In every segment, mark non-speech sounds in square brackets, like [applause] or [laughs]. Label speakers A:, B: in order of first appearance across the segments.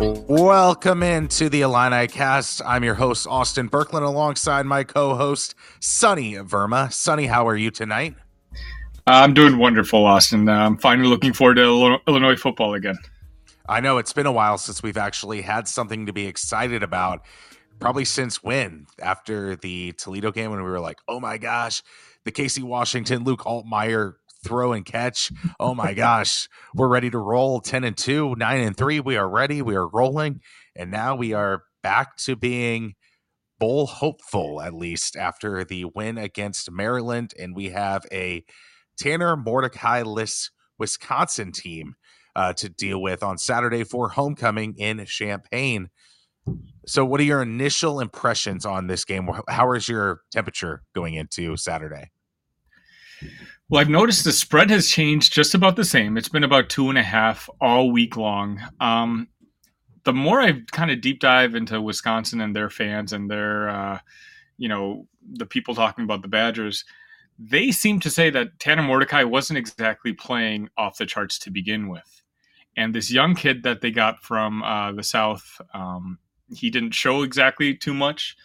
A: Welcome into the Illini cast. I'm your host, Austin Berkland, alongside my co host, Sunny Verma. Sunny, how are you tonight?
B: I'm doing wonderful, Austin. Uh, I'm finally looking forward to Illinois football again.
A: I know it's been a while since we've actually had something to be excited about. Probably since when? After the Toledo game, when we were like, oh my gosh, the Casey Washington, Luke Altmyer throw and catch. Oh my gosh, we're ready to roll 10 and 2, 9 and 3. We are ready. We are rolling. And now we are back to being bowl hopeful, at least after the win against Maryland. And we have a Tanner Mordecai list Wisconsin team uh, to deal with on Saturday for homecoming in Champaign. So, what are your initial impressions on this game? How is your temperature going into Saturday?
B: Well, I've noticed the spread has changed just about the same. It's been about two and a half all week long. Um, the more I kind of deep dive into Wisconsin and their fans and their, uh, you know, the people talking about the Badgers, they seem to say that Tanner Mordecai wasn't exactly playing off the charts to begin with. And this young kid that they got from uh, the South, um, he didn't show exactly too much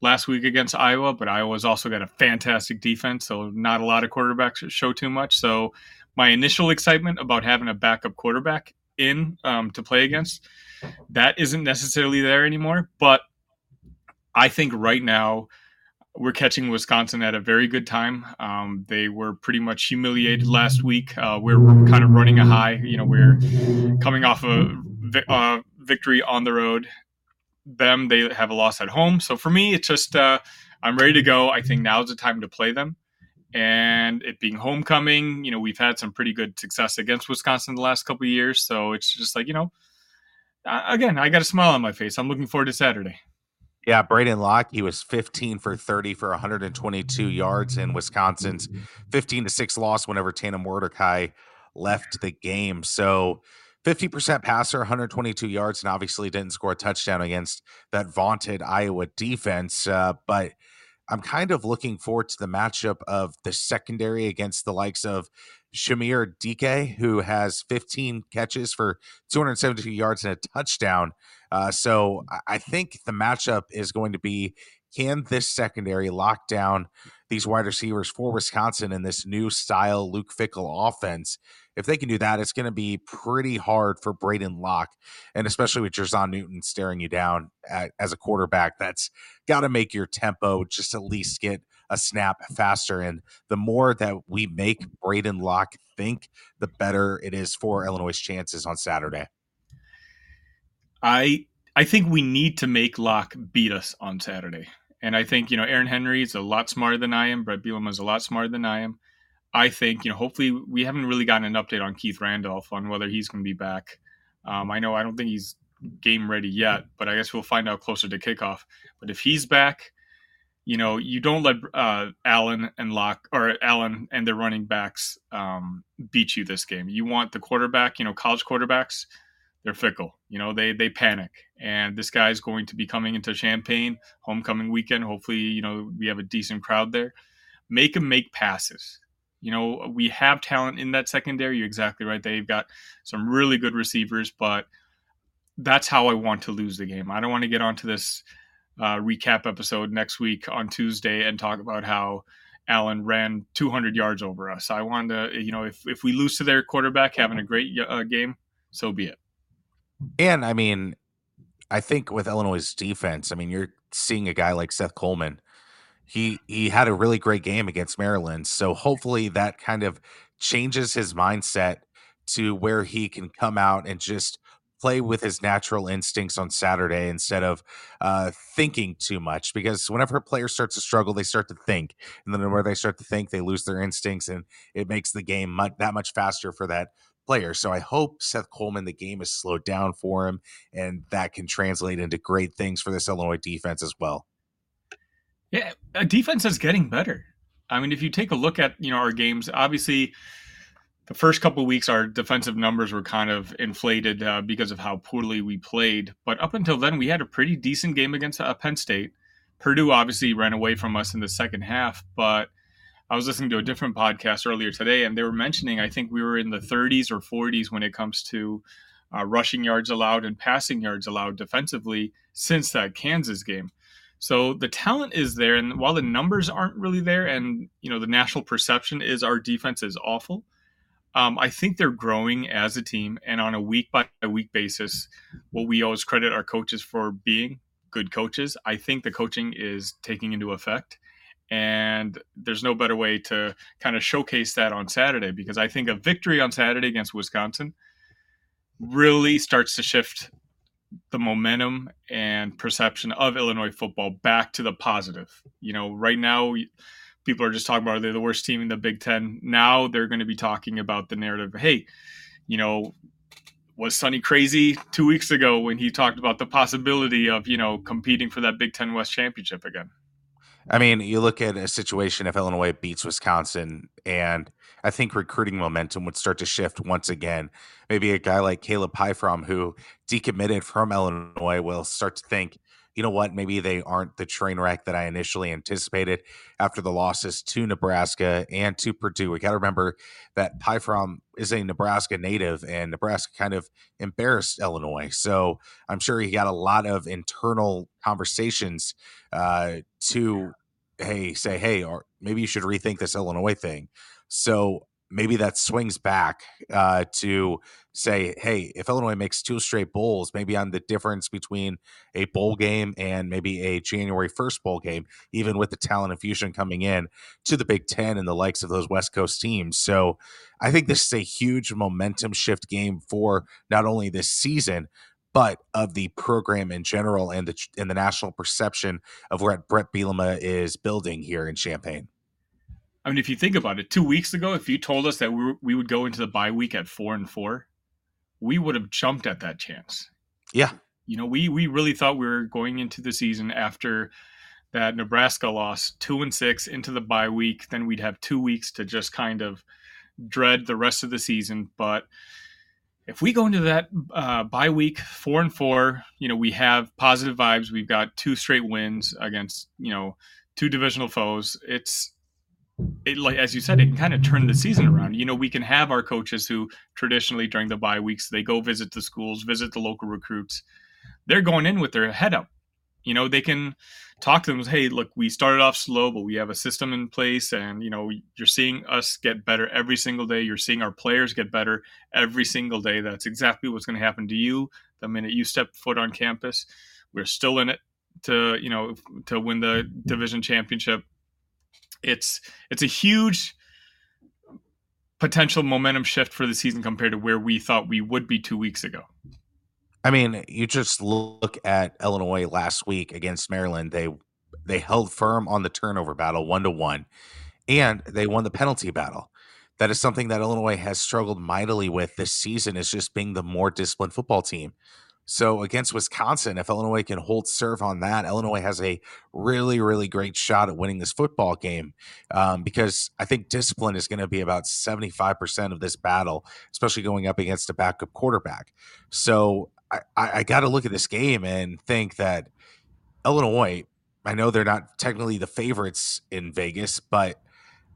B: last week against Iowa, but Iowa's also got a fantastic defense, so not a lot of quarterbacks show too much. So my initial excitement about having a backup quarterback in um, to play against that isn't necessarily there anymore. But I think right now we're catching Wisconsin at a very good time. Um, they were pretty much humiliated last week. Uh, we're kind of running a high. You know, we're coming off a uh, victory on the road them. They have a loss at home. So for me, it's just uh, I'm ready to go. I think now's the time to play them. And it being homecoming, you know, we've had some pretty good success against Wisconsin the last couple years. So it's just like, you know, again, I got a smile on my face. I'm looking forward to Saturday.
A: Yeah, Braedyn Locke, he was 15 for 30 for 122 yards in Wisconsin's 15 to 6 loss whenever Tanner Mordecai left the game. So 50% passer, 122 yards, and obviously didn't score a touchdown against that vaunted Iowa defense. Uh, but I'm kind of looking forward to the matchup of the secondary against the likes of Chimere Dike, who has 15 catches for 272 yards and a touchdown. Uh, so I think the matchup is going to be can this secondary lock down these wide receivers for Wisconsin in this new style Luke Fickell offense? if they can do that, it's going to be pretty hard for Braedyn Locke, and especially with Jer'Zhan Newton staring you down at, as a quarterback. That's got to make your tempo just at least get a snap faster. And the more that we make Braedyn Locke think, the better it is for Illinois' chances on Saturday.
B: I I think we need to make Locke beat us on Saturday. And I think, you know, Aaron Henry is a lot smarter than I am. Bret Bielema is a lot smarter than I am. I think you know hopefully we haven't really gotten an update on Keith Randolph on whether he's going to be back. Um, I know I don't think he's game ready yet, but I guess we'll find out closer to kickoff. But if he's back, you know you don't let uh, Allen and Locke or Allen and their running backs um, beat you this game. You want the quarterback. You know college quarterbacks they're fickle. You know, they they panic. And this guy's going to be coming into Champaign homecoming weekend. Hopefully, you know, we have a decent crowd there. Make him make passes. You know, we have talent in that secondary. You're exactly right. They've got some really good receivers, but that's how I want to lose the game. I don't want to get onto this uh, recap episode next week on Tuesday and talk about how Allen ran 200 yards over us. I want to, you know, if, if we lose to their quarterback having a great uh, game, so be it.
A: And I mean, I think with Illinois' defense, I mean, you're seeing a guy like Seth Coleman he he had a really great game against Maryland. So hopefully that kind of changes his mindset to where he can come out and just play with his natural instincts on Saturday instead of uh, thinking too much. Because whenever a player starts to struggle, they start to think, and then where they start to think, they lose their instincts, and it makes the game much, that much faster for that player. So I hope Seth Coleman, the game is slowed down for him, and that can translate into great things for this Illinois defense as well.
B: Yeah, a defense is getting better. I mean, if you take a look at you know our games, obviously the first couple weeks our defensive numbers were kind of inflated uh, because of how poorly we played. But up until then, we had a pretty decent game against uh, Penn State. Purdue obviously ran away from us in the second half, but I was listening to a different podcast earlier today, and they were mentioning I think we were in the 30s or 40s when it comes to uh, rushing yards allowed and passing yards allowed defensively since that Kansas game. So the talent is there, and while the numbers aren't really there, and you know the national perception is our defense is awful, um, I think they're growing as a team, and on a week by week basis, what we always credit our coaches for being good coaches. I think the coaching is taking into effect, and there's no better way to kind of showcase that on Saturday because I think a victory on Saturday against Wisconsin really starts to shift the momentum and perception of Illinois football back to the positive. You know, right now people are just talking about they're the worst team in the Big Ten. Now they're going to be talking about the narrative. Hey, you know, was Sunny crazy two weeks ago when he talked about the possibility of you know competing for that Big Ten West championship again?
A: I mean, you look at a situation if Illinois beats Wisconsin, and I think recruiting momentum would start to shift once again. Maybe a guy like Caleb Pyfrom, who decommitted from Illinois, will start to think, you know what, maybe they aren't the train wreck that I initially anticipated after the losses to Nebraska and to Purdue. We got to remember that Pyfrom is a Nebraska native, and Nebraska kind of embarrassed Illinois. So I'm sure he got a lot of internal conversations uh, to, hey, say, hey, or maybe you should rethink this Illinois thing. So maybe that swings back uh, to say, hey, if Illinois makes two straight bowls, maybe on the difference between a bowl game and maybe a January 1st bowl game, even with the talent infusion coming in to the Big Ten and the likes of those West Coast teams. So I think this is a huge momentum shift game for not only this season, but of the program in general and the and the national perception of what Bret Bielema is building here in Champaign.
B: I mean, if you think about it, two weeks ago, if you told us that we, were, we would go into the bye week at four and four, we would have jumped at that chance.
A: Yeah.
B: You know, we we really thought we were going into the season after that Nebraska loss, two and six into the bye week. Then we'd have two weeks to just kind of dread the rest of the season. But if we go into that uh, bye week four and four, you know, we have positive vibes. We've got two straight wins against you know two divisional foes. It's it, like as you said, it can kind of turn the season around. You know, we can have our coaches who traditionally during the bye weeks they go visit the schools, visit the local recruits. They're going in with their head up. You know, they can talk to them. Hey, look, we started off slow, but we have a system in place, and you know, you're seeing us get better every single day. You're seeing our players get better every single day. That's exactly what's going to happen to you the minute you step foot on campus. We're still in it to you know to win the division championship it's it's a huge potential momentum shift for the season compared to where we thought we would be two weeks ago.
A: I mean, you just look at Illinois last week against Maryland. They they held firm on the turnover battle one to one, and they won the penalty battle. That is something that Illinois has struggled mightily with this season. Is just being the more disciplined football team. So against Wisconsin, if Illinois can hold serve on that, Illinois has a really, really great shot at winning this football game um, because I think discipline is going to be about 75% of this battle, especially going up against a backup quarterback. So I, I, got to look at this game and think that Illinois, I know they're not technically the favorites in Vegas, but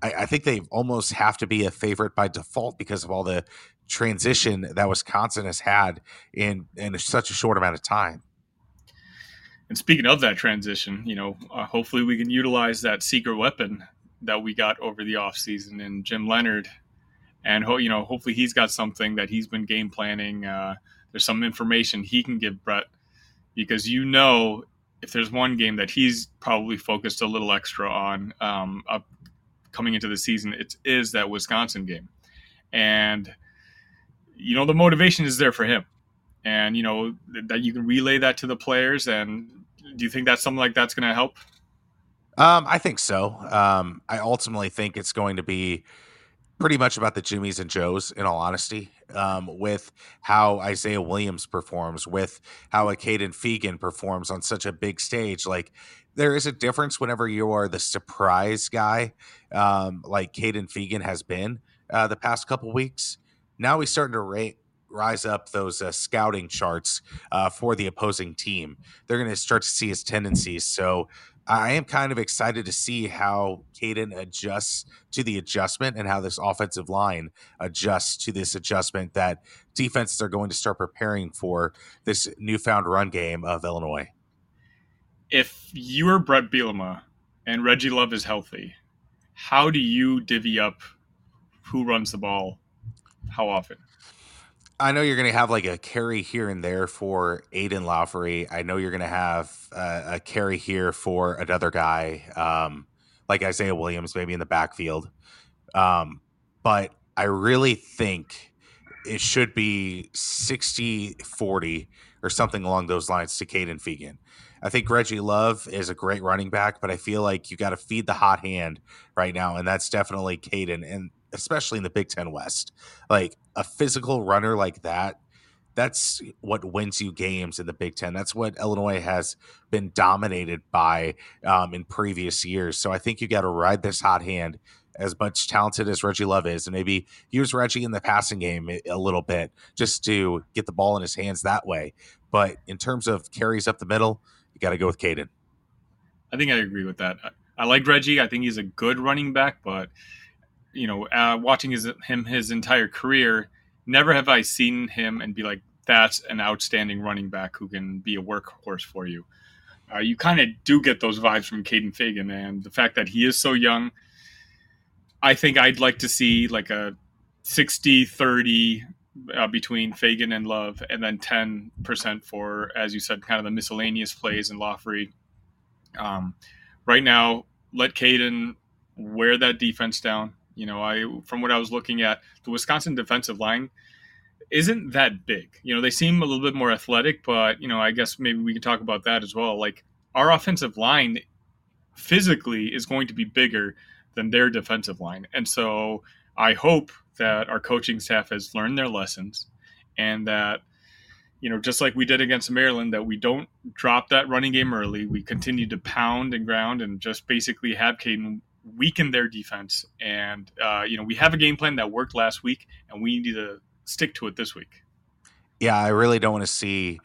A: I think they almost have to be a favorite by default because of all the transition that Wisconsin has had in in such a short amount of time.
B: And speaking of that transition, you know, uh, hopefully we can utilize that secret weapon that we got over the offseason in Jim Leonhard. And, ho- you know, hopefully he's got something that he's been game planning. Uh, there's some information he can give Bret because you know if there's one game that he's probably focused a little extra on um, up coming into the season, it is that Wisconsin game. And you know the motivation is there for him. And you know that you can relay that to the players and do you think that something like that's going to help?
A: Um, i think so. Um, i ultimately think it's going to be pretty much about the jimmies and joes in all honesty um, with how isaiah williams performs with how a Kaden Feagin performs on such a big stage. Like there is a difference whenever you are the surprise guy um, like Kaden Feagin has been uh, the past couple weeks now he's starting to rate rise up those uh, scouting charts uh, for the opposing team. They're going to start to see his tendencies. So I am kind of excited to see how Kaden adjusts to the adjustment and how this offensive line adjusts to this adjustment that defenses are going to start preparing for this newfound run game of Illinois.
B: If you are Bret Bielema and Reggie Love is healthy, how do you divvy up who runs the ball how often?
A: I know you're going to have like a carry here and there for Aidan Laughery. I know you're going to have uh, a carry here for another guy, um, like Isaiah Williams, maybe in the backfield. Um, but I really think it should be 60 40 or something along those lines to Kaden Feagin. I think Reggie Love is a great running back, but I feel like you got to feed the hot hand right now, and that's definitely Kaden. And especially in the Big Ten West. Like a physical runner like that, that's what wins you games in the Big Ten. That's what Illinois has been dominated by um, in previous years. So I think you got to ride this hot hand as much talented as Reggie Love is, and maybe use Reggie in the passing game a little bit just to get the ball in his hands that way. But in terms of carries up the middle, you got to go with Kaden.
B: I think I agree with that. I like Reggie. I think he's a good running back, but you know, uh, watching his him his entire career, never have I seen him and be like, that's an outstanding running back who can be a workhorse for you. Uh, you kind of do get those vibes from Kaden Feagin, and the fact that he is so young, I think I'd like to see like a 60 30 uh, between Feagin and Love, and then 10% for, as you said, kind of the miscellaneous plays and Laughery. Um, right now, let Kaden wear that defense down. You know, I from what I was looking at, the Wisconsin defensive line isn't that big. You know, they seem a little bit more athletic, but you know, I guess maybe we can talk about that as well. Like our offensive line physically is going to be bigger than their defensive line. And so I hope that our coaching staff has learned their lessons and that you know, just like we did against Maryland, that we don't drop that running game early. We continue to pound and ground and just basically have Kaden weaken their defense. And uh, you know, we have a game plan that worked last week, and we need to stick to it this week.
A: Yeah, I really don't want to see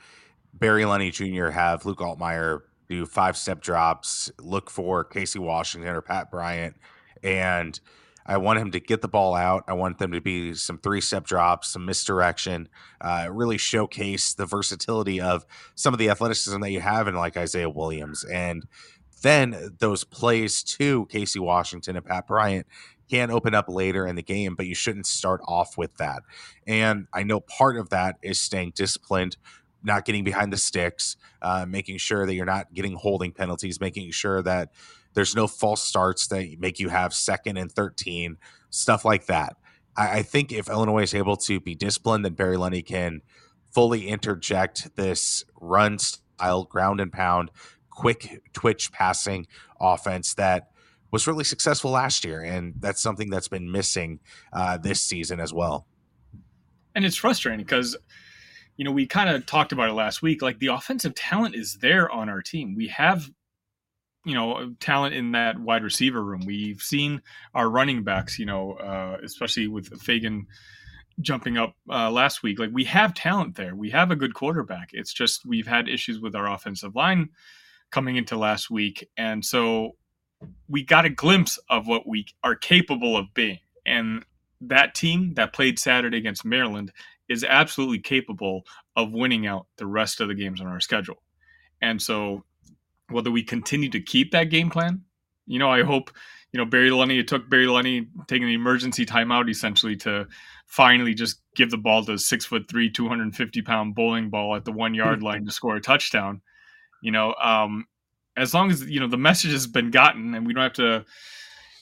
A: Barry Lunney Jr. have Luke Altmyer do five step drops, look for Casey Washington or Pat Bryant, and I want him to get the ball out. I want them to be some three step drops, some misdirection, uh, really showcase the versatility of some of the athleticism that you have in like Isaiah Williams. And then those plays to Casey Washington and Pat Bryant can open up later in the game, but you shouldn't start off with that. And I know part of that is staying disciplined, not getting behind the sticks, uh, making sure that you're not getting holding penalties, making sure that there's no false starts that make you have second and 13, stuff like that. I, I think if Illinois is able to be disciplined, then Barry Lunney can fully interject this run style, ground and pound, quick twitch passing offense that was really successful last year, and that's something that's been missing uh, this season as well.
B: And it's frustrating because you know we kind of talked about it last week. Like the offensive talent is there on our team. We have you know talent in that wide receiver room. We've seen our running backs, you know, uh, especially with Feagin jumping up uh, last week. Like we have talent there. We have a good quarterback. It's just we've had issues with our offensive line coming into last week. And so we got a glimpse of what we are capable of being. And that team that played Saturday against Maryland is absolutely capable of winning out the rest of the games on our schedule. And so whether we continue to keep that game plan, you know, I hope, you know, Barry Lunney, it took Barry Lunney taking the emergency timeout essentially to finally just give the ball to six foot three, 250 pound bowling ball at the one yard [laughs] line to score a touchdown. You know, um, as long as you know the message has been gotten, and we don't have to,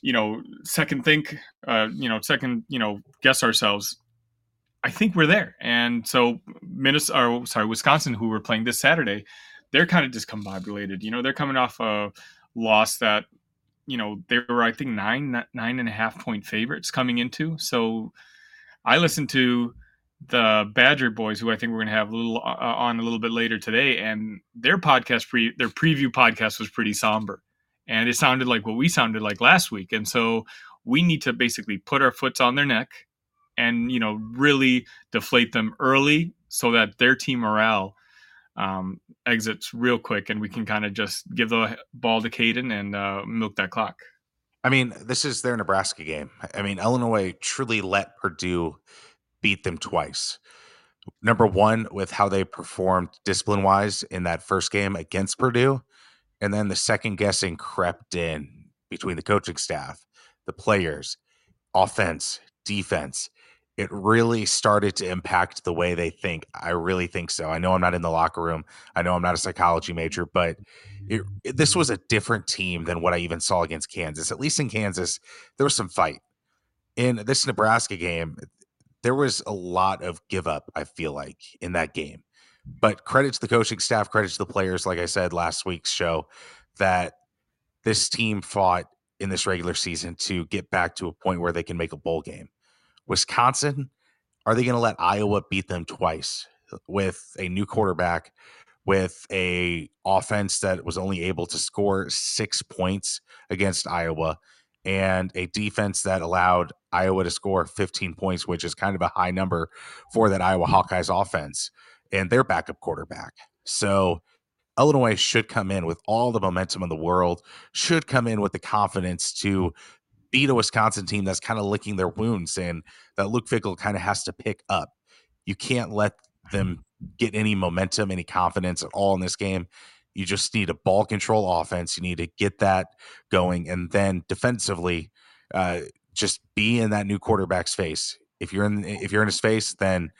B: you know, second think, uh, you know, second, you know, guess ourselves. I think we're there, and so Minnesota, or sorry, Wisconsin, who we're playing this Saturday, they're kind of discombobulated. You know, they're coming off a loss that, you know, they were I think nine nine and a half point favorites coming into. So I listened to the Badger boys, who I think we're going to have a little uh, on a little bit later today, and their podcast pre their preview podcast was pretty somber, and it sounded like what we sounded like last week, and so we need to basically put our foots on their neck, and you know really deflate them early so that their team morale um, exits real quick, and we can kind of just give the ball to Kaden and uh, milk that clock.
A: I mean, this is their Nebraska game. I mean, Illinois truly let Purdue beat them twice. Number one, with how they performed discipline wise in that first game against Purdue. And then the second guessing crept in between the coaching staff, the players, offense, defense it really started to impact the way they think. I really think so. I know I'm not in the locker room. I know I'm not a psychology major, but it, it, this was a different team than what I even saw against Kansas. At least in Kansas, there was some fight. In this Nebraska game, there was a lot of give up, I feel like, in that game. But credit to the coaching staff, credit to the players, like I said last week's show, that this team fought in this regular season to get back to a point where they can make a bowl game Wisconsin, are they going to let Iowa beat them twice uh, with a new quarterback, with a offense that was only able to score six points against Iowa, and a defense that allowed Iowa to score 15 points, which is kind of a high number for that Iowa mm-hmm. Hawkeyes offense and their backup quarterback. So Illinois should come in with all the momentum in the world, should come in with the confidence to beat a Wisconsin team that's kind of licking their wounds and that Luke Fickell kind of has to pick up. You can't let them [laughs] get any momentum, any confidence at all in this game. You just need a ball control offense. You need to get that going, and then defensively, uh, just be in that new quarterback's face. If you're in, if you're in his face, then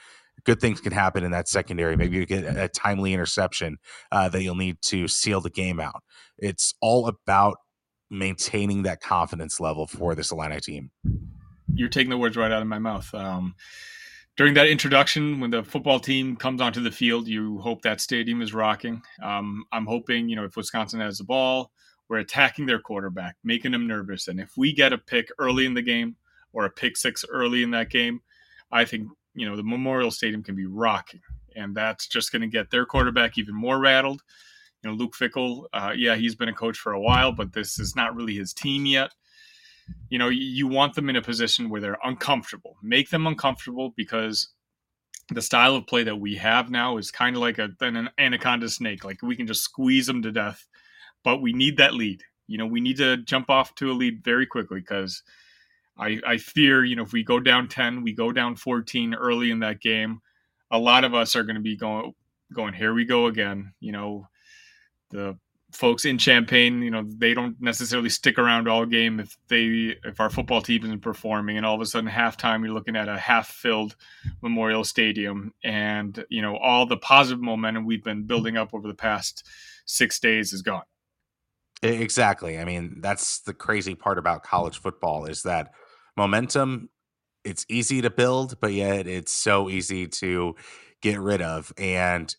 A: good things can happen in that secondary. Maybe you get a timely interception uh, that you'll need to seal the game out. It's all about maintaining that confidence level for this Illini team.
B: You're taking the words right out of my mouth. Um, during that introduction, when the football team comes onto the field, you hope that stadium is rocking. Um, I'm hoping, you know, if Wisconsin has the ball, we're attacking their quarterback, making him nervous. And if we get a pick early in the game or a pick six early in that game, I think, you know, the Memorial Stadium can be rocking. And that's just going to get their quarterback even more rattled. You know, Luke Fickell, uh, yeah, he's been a coach for a while, but this is not really his team yet. You know, you want them in a position where they're uncomfortable. Make them uncomfortable because the style of play that we have now is kind of like a, an anaconda snake. Like we can just squeeze them to death, but we need that lead. You know, we need to jump off to a lead very quickly because I, I fear, you know, if we go down 10, we go down 14 early in that game, a lot of us are going to be going, going, here we go again. You know, the folks in Champaign, you know, they don't necessarily stick around all game if they if our football team isn't performing, and all of a sudden halftime you're looking at a half-filled Memorial Stadium, and you know all the positive momentum we've been building up over the past six days is gone.
A: Exactly. I mean, that's the crazy part about college football is that momentum. It's easy to build, but yet it's so easy to get rid of, and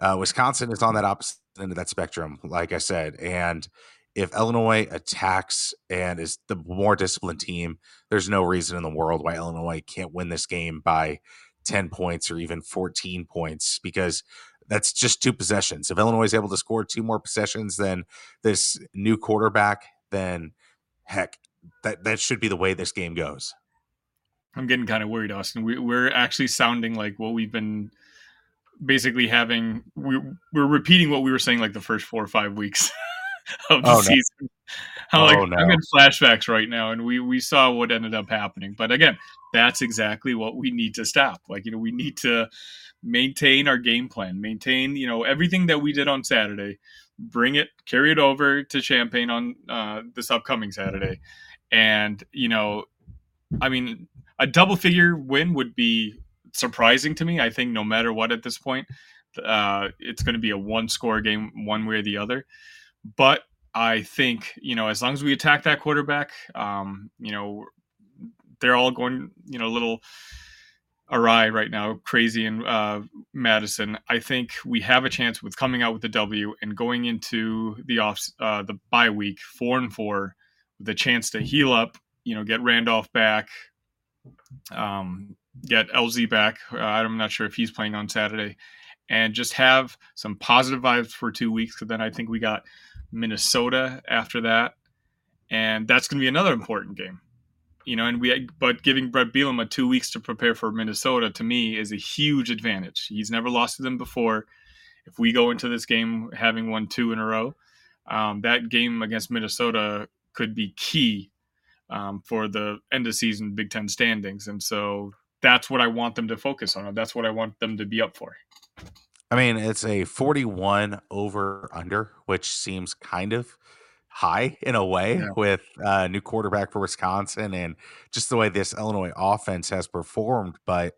A: uh, Wisconsin is on that opposite end of that spectrum, like I said. And if Illinois attacks and is the more disciplined team, there's no reason in the world why Illinois can't win this game by 10 points or even 14 points because that's just two possessions. If Illinois is able to score two more possessions than this new quarterback, then heck, that, that should be the way this game goes.
B: I'm getting kind of worried, Austin. We, we're actually sounding like what we've been basically having we, we're repeating what we were saying like the first four or five weeks [laughs] of the oh, season. [laughs] No. Like oh, no. I'm in flashbacks right now, and we we saw what ended up happening. But again, that's exactly what we need to stop. Like you know, we need to maintain our game plan, maintain you know everything that we did on Saturday, bring it, carry it over to Champaign on uh, this upcoming Saturday, and you know, I mean, a double figure win would be surprising to me. I think no matter what at this point, uh, it's going to be a one score game one way or the other. But I think, you know, as long as we attack that quarterback, um, you know, they're all going, you know, a little awry right now, crazy in uh, Madison. I think we have a chance with coming out with the W and going into the off uh, the bye week four and four with a chance to heal up. You know, get Randolph back, um, get LZ back. Uh, I'm not sure if he's playing on Saturday, and just have some positive vibes for two weeks. Because then I think we got Minnesota after that, and that's going to be another important game. You know, and we but giving Bret Bielema two weeks to prepare for Minnesota to me is a huge advantage. He's never lost to them before. if we go into this game having won two in a row, um, that game against Minnesota could be key um, for the end of season Big Ten standings. And so that's what I want them to focus on. That's what I want them to be up for.
A: I mean, it's a 41 over under, which seems kind of high in a way yeah. with a uh, new quarterback for Wisconsin and just the way this Illinois offense has performed. But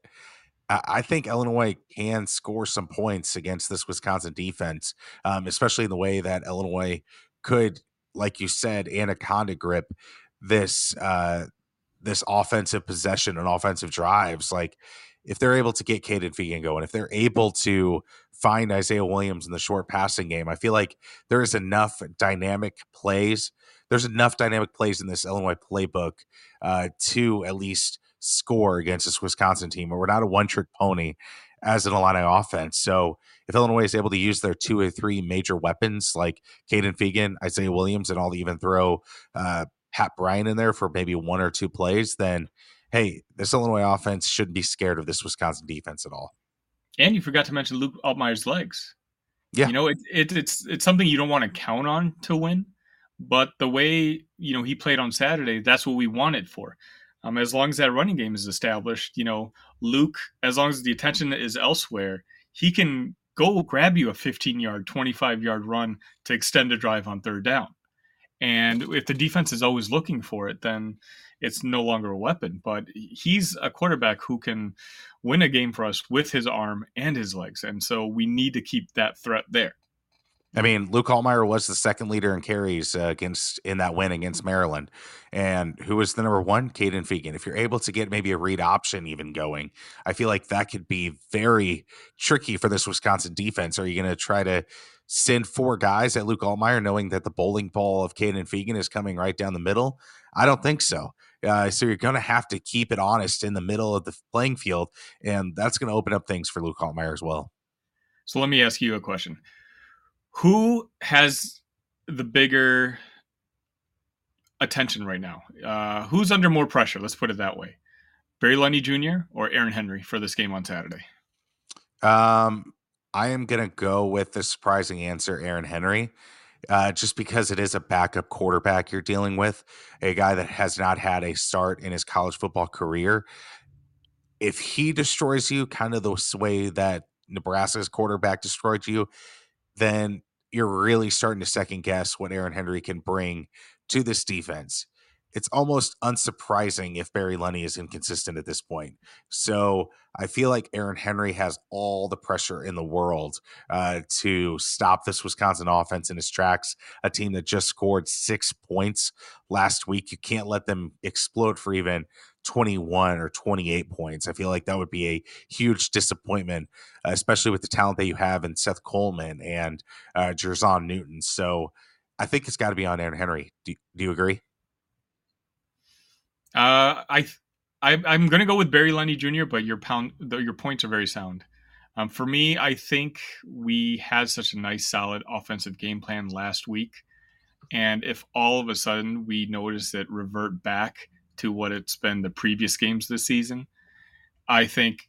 A: I think Illinois can score some points against this Wisconsin defense, um, especially in the way that Illinois could, like you said, anaconda grip this uh, this offensive possession and offensive drives. Like if they're able to get Kaden Feagin going, if they're able to find Isaiah Williams in the short passing game, I feel like there is enough dynamic plays. There's enough dynamic plays in this Illinois playbook uh, to at least score against this Wisconsin team. Or we're not a one trick pony as an Illini offense. So if Illinois is able to use their two or three major weapons like Kaden Feagin, Isaiah Williams, and I'll even throw uh, Pat Bryant in there for maybe one or two plays, then hey, this Illinois offense shouldn't be scared of this Wisconsin defense at all.
B: And you forgot to mention Luke Altmyer's legs.
A: Yeah,
B: you know it, it, it's it's something you don't want to count on to win, but the way you know he played on Saturday, that's what we want it for. Um, as long as that running game is established, you know Luke, as long as the attention is elsewhere, he can go grab you a 15 yard, 25 yard run to extend a drive on third down. And if the defense is always looking for it, then it's no longer a weapon. But he's a quarterback who can win a game for us with his arm and his legs. And so we need to keep that threat there.
A: I mean, Luke Altmyer was the second leader in carries uh, against in that win against Maryland, and who was the number one? Kaden Feagin. If you're able to get maybe a read option even going, I feel like that could be very tricky for this Wisconsin defense. Are you going to try to send four guys at Luke Altmyer, knowing that the bowling ball of Kaden Feagin is coming right down the middle? I don't think so. Uh, so you're going to have to keep it honest in the middle of the playing field, and that's going to open up things for Luke Altmyer as well.
B: So let me ask you a question: Who has the bigger attention right now? Uh, who's under more pressure? Let's put it that way: Barry Lunney Jr. or Aaron Henry for this game on Saturday.
A: Um, I am going to go with the surprising answer, Aaron Henry, uh, just because it is a backup quarterback you're dealing with, a guy that has not had a start in his college football career. If he destroys you, kind of the way that Nebraska's quarterback destroyed you, then you're really starting to second guess what Aaron Henry can bring to this defense it's almost unsurprising if Barry Lunney is inconsistent at this point. So I feel like Aaron Henry has all the pressure in the world uh, to stop this Wisconsin offense in its tracks. A team that just scored six points last week. You can't let them explode for even 21 or 28 points. I feel like that would be a huge disappointment, especially with the talent that you have in Seth Coleman and uh, Jer'Zhan Newton. So I think it's got to be on Aaron Henry. Do, do you agree?
B: Uh, I, I am going to go with Barry Lunney Jr., but your pound your points are very sound. Um, for me, I think we had such a nice, solid offensive game plan last week, and if all of a sudden we notice it revert back to what it's been the previous games this season, I think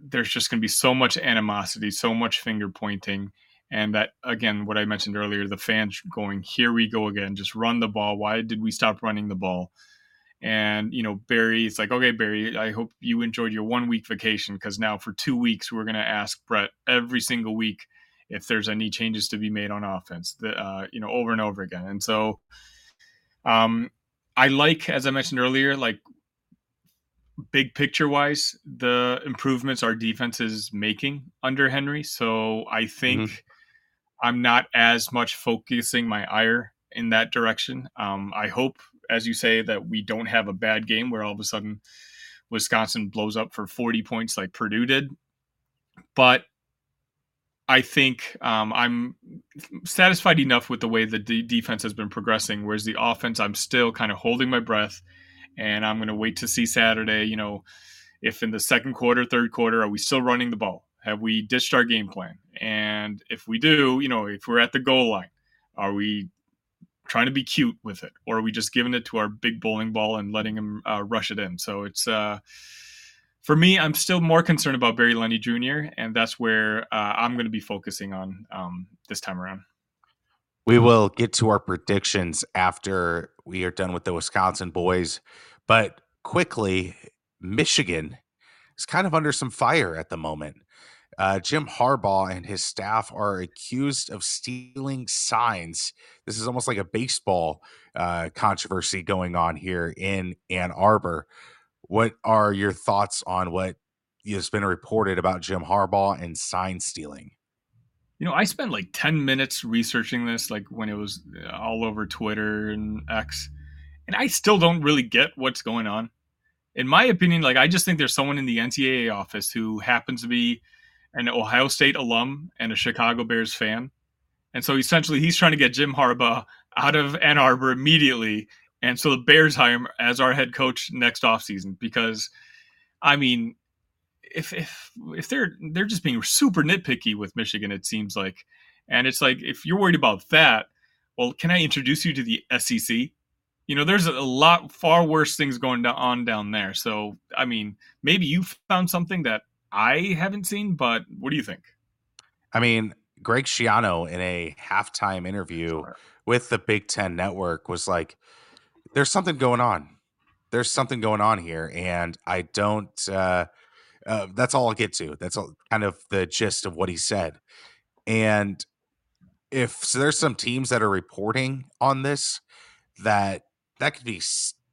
B: there's just going to be so much animosity, so much finger pointing, and that again, what I mentioned earlier, the fans going, "Here we go again, just run the ball. Why did we stop running the ball?" And you know, barry it's like, okay, Barry, I hope you enjoyed your one week vacation because now for two weeks we're going to ask Bret every single week if there's any changes to be made on offense, that, uh, you know, over and over again. And so, um, I like, as I mentioned earlier, like big picture wise, the improvements our defense is making under Henry. So I think mm-hmm. I'm not as much focusing my ire in that direction. Um, I hope as you say, that we don't have a bad game where all of a sudden Wisconsin blows up for 40 points like Purdue did. But I think um, I'm satisfied enough with the way the de- defense has been progressing, whereas the offense, I'm still kind of holding my breath, and I'm going to wait to see Saturday. You know, if in the second quarter, third quarter, are we still running the ball? Have we ditched our game plan? And if we do, you know, if we're at the goal line, are we trying to be cute with it, or are we just giving it to our big bowling ball and letting him uh, rush it in? So it's uh, for me, I'm still more concerned about Barry Lunney Jr., and that's where uh, I'm going to be focusing on um, this time around.
A: We will get to our predictions after we are done with the Wisconsin boys, but quickly, Michigan is kind of under some fire at the moment. Uh, Jim Harbaugh and his staff are accused of stealing signs. This is almost like a baseball uh, controversy going on here in Ann Arbor. What are your thoughts on what has been reported about Jim Harbaugh and sign stealing?
B: You know, I spent like 10 minutes researching this, like when it was uh, all over Twitter and X, and I still don't really get what's going on. In my opinion, like I just think there's someone in the NCAA office who happens to be an Ohio State alum and a Chicago Bears fan. And so essentially he's trying to get Jim Harbaugh out of Ann Arbor immediately and so the Bears hire him as our head coach next offseason because, I mean, if if if they're they're just being super nitpicky with Michigan, it seems like, and it's like if you're worried about that, well, can I introduce you to the SEC? You know, there's a lot far worse things going on down there. So, I mean, maybe you found something that I haven't seen, but what do you think?
A: I mean, Greg Schiano in a halftime interview with the Big Ten Network was like, there's something going on. There's something going on here, and I don't. Uh, uh, that's all I'll get to. That's all, kind of the gist of what he said. And if so there's some teams that are reporting on this, that that could be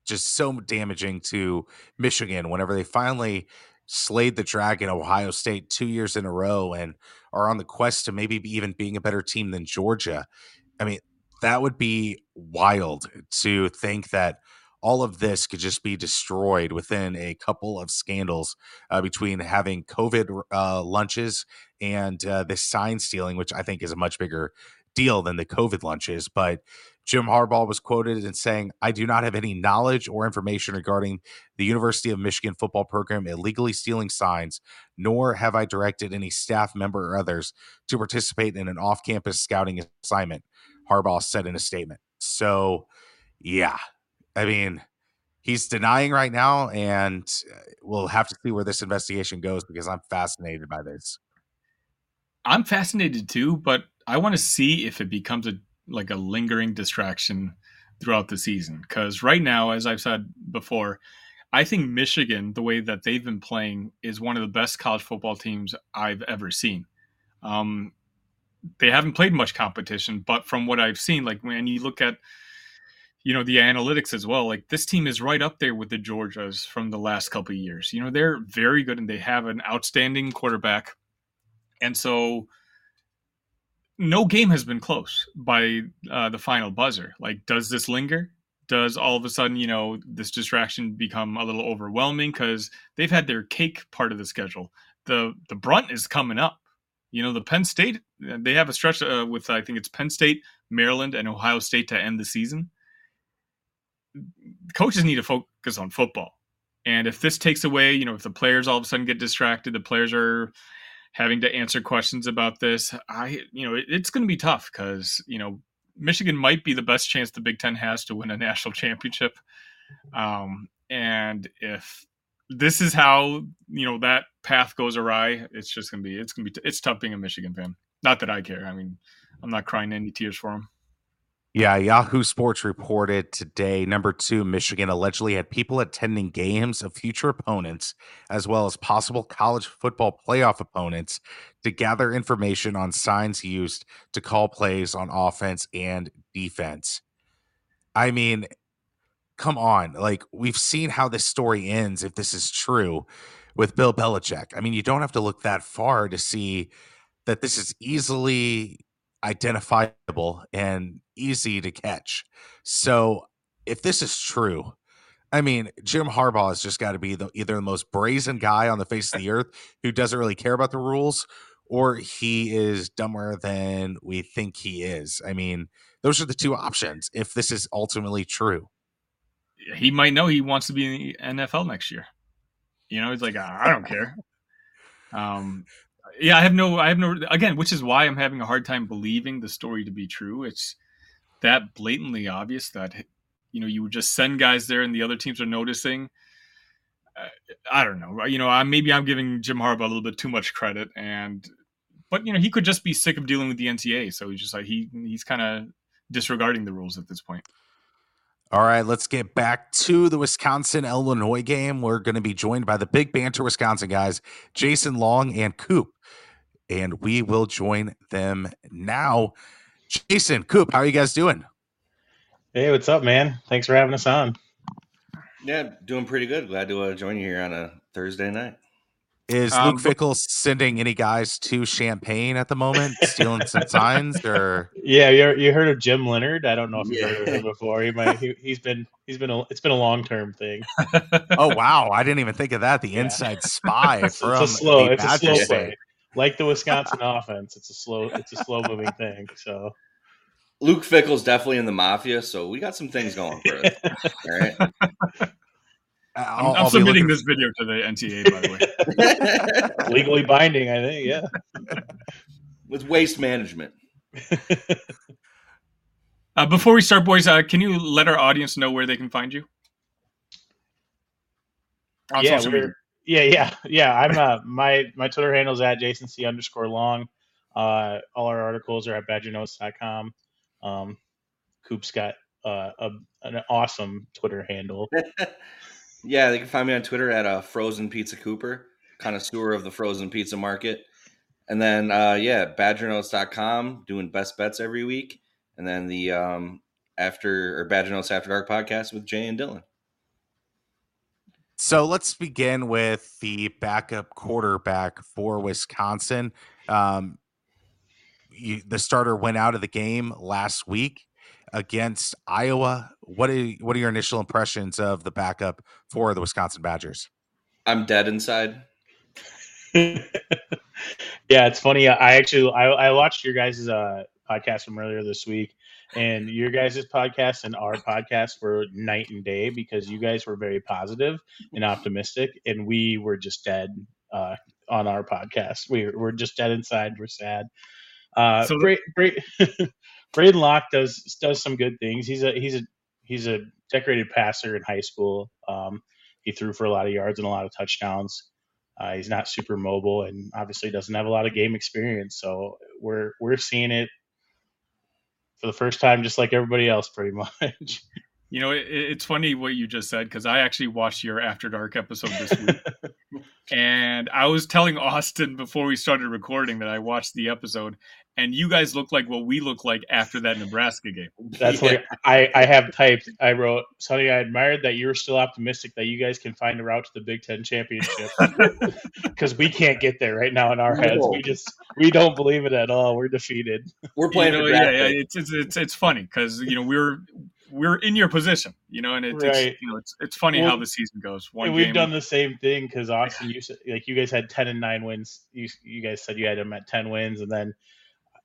A: just so damaging to Michigan whenever they finally slayed the dragon Ohio State two years in a row and are on the quest to maybe even being a better team than Georgia. I mean, that would be wild to think that all of this could just be destroyed within a couple of scandals uh, between having COVID uh, lunches and uh, this sign stealing, which I think is a much bigger deal than the COVID lunches. But Jim Harbaugh was quoted in saying, I do not have any knowledge or information regarding the University of Michigan football program illegally stealing signs, nor have I directed any staff member or others to participate in an off campus scouting assignment. Harbaugh said in a statement. So, yeah, I mean, he's denying right now, and uh, we'll have to see where this investigation goes because I'm fascinated by this.
B: I'm fascinated too, but I want to see if it becomes a like a lingering distraction throughout the season. Because right now, as I've said before, I think Michigan, the way that they've been playing, is one of the best college football teams I've ever seen. Um, they haven't played much competition, but from what I've seen, like when you look at you know the analytics as well, like this team is right up there with the Georgias from the last couple years. You know they're very good and they have an outstanding quarterback, and so no game has been close by uh, the final buzzer. Like, does this linger? Does all of a sudden, you know, this distraction become a little overwhelming because they've had their cake part of the schedule? The the brunt is coming up you know, the Penn State, they have a stretch uh, with, I think it's Penn State, Maryland, and Ohio State to end the season. Coaches need to focus on football. And if this takes away, you know, if the players all of a sudden get distracted, the players are having to answer questions about this, I, you know, it, it's going to be tough because, you know, Michigan might be the best chance the Big Ten has to win a national [laughs] championship. Um, and if this is how you know that path goes awry. It's just gonna be it's gonna be it's tough being a Michigan fan. Not that I care. I mean, I'm not crying any tears for them.
A: Yeah, Yahoo Sports reported today number two, Michigan allegedly had people attending games of future opponents, as well as possible college football playoff opponents, to gather information on signs used to call plays on offense and defense. I mean, come on. Like, we've seen how this story ends, if this is true, with Bill Belichick. I mean, you don't have to look that far to see that this is easily identifiable and easy to catch. So, if this is true, I mean, Jim Harbaugh has just got to be the, either the most brazen guy on the face of the earth who doesn't really care about the rules, or he is dumber than we think he is. I mean, those are the two options if this is ultimately true
B: he might know he wants to be in the NFL next year. You know, he's like, I don't care. Um, yeah, I have no, I have no, again, which is why I'm having a hard time believing the story to be true. It's that blatantly obvious that, you know, you would just send guys there and the other teams are noticing. Uh, I don't know. You know, I, maybe I'm giving Jim Harbaugh a little bit too much credit, and but you know, he could just be sick of dealing with the NCAA, so he's just like he he's kind of disregarding the rules at this point.
A: All right, let's get back to the Wisconsin Illinois game. We're going to be joined by the Big Banter Wisconsin guys, Jason Long and Coop, and we will join them now. Jason, Coop, how are you guys doing?
C: Hey, what's up, man? Thanks for having us on.
D: Yeah, doing pretty good. Glad to uh, join you here on a Thursday night.
A: Is um, Luke Fickell sending any guys to Champaign at the moment, stealing some [laughs] signs? Or
C: yeah, you you heard of Jim Leonhard? I don't know if you've yeah. heard of him before. He might he, has been he's been a it's been a long term thing. [laughs]
A: oh wow, I didn't even think of that. The yeah. inside spy [laughs]
C: it's,
A: from
C: it's a slow, it's a slow play. Like the Wisconsin offense, it's a slow it's a slow moving thing. So
D: Luke Fickell's definitely in the mafia, so we got some things going for us. All right.
B: I'm, I'm submitting this video to the NTA, by
C: the way. [laughs] Legally binding, I think. Yeah. [laughs]
D: With waste management. [laughs]
B: uh, before we start, boys, uh, can you let our audience know where they can find you?
C: On yeah, yeah, yeah, yeah. I'm uh, my my Twitter handle is at Jason C underscore long. Uh, all our articles are at badgernotes.com. Um, Coop's got uh, a, an awesome Twitter handle.
D: Yeah, they can find me on Twitter at uh, Frozen Pizza Cooper, connoisseur of the frozen pizza market. And then, uh, yeah, BadgerNotes.com, doing best bets every week. And then the um, after or Badger Notes After Dark podcast with Jay and Dylan.
A: So let's begin with the backup quarterback for Wisconsin. Um, you, the starter went out of the game last week against Iowa. What are what are your initial impressions of the backup for the Wisconsin Badgers?
D: I'm dead inside. [laughs]
C: yeah, it's funny. I actually I, I watched your guys' uh, podcast from earlier this week, and your guys' podcast and our podcast were night and day because you guys were very positive and optimistic, and we were just dead uh, on our podcast. We we're just dead inside. We're sad. Uh, so great, great. [laughs] Braedyn Locke does does some good things. He's a he's a he's a decorated passer in high school. Um, he threw for a lot of yards and a lot of touchdowns. Uh, he's not super mobile and obviously doesn't have a lot of game experience. So we're we're seeing it for the first time, just like everybody else, pretty [laughs] much.
B: You know, it, it's funny what you just said because I actually watched your After Dark episode this week, [laughs] and I was telling Austin before we started recording that I watched the episode, and you guys look like what we look like after that Nebraska game.
C: That's [laughs] yeah. what I, I have typed. I wrote, Sunny, I admired that you were still optimistic that you guys can find a route to the Big Ten championship [laughs] because we can't get there right now in our heads. We just we don't believe it at all. We're defeated.
D: We're playing.
B: You know, yeah, yeah, it's it's it's, it's funny because you know we're we're in your position, you know, and it, right. it's you know it's it's funny well, how the season goes.
C: One we've game, done the same thing because Austin, you said like you guys had ten and nine wins. You you guys said you had them at ten wins, and then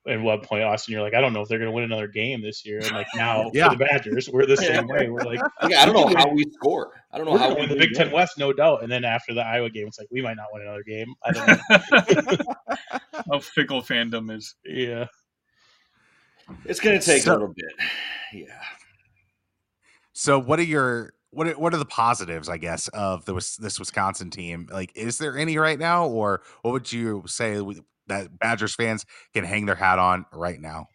C: at one point, Austin, you're like, I don't know if they're going to win another game this year. And like now, yeah. for the Badgers, we're the same way. We're like, [laughs]
D: yeah, I don't know how we score. I don't know how
C: we win the Big Ten West, no doubt. And then after the Iowa game, it's like we might not win another game. I don't
B: know. [laughs] how fickle fandom is.
C: Yeah,
D: it's going to take so, a little bit. Yeah.
A: So, what are your what are, what are the positives, I guess, of the this Wisconsin team? Like, is there any right now, or what would you say that Badgers fans can hang their hat on right now?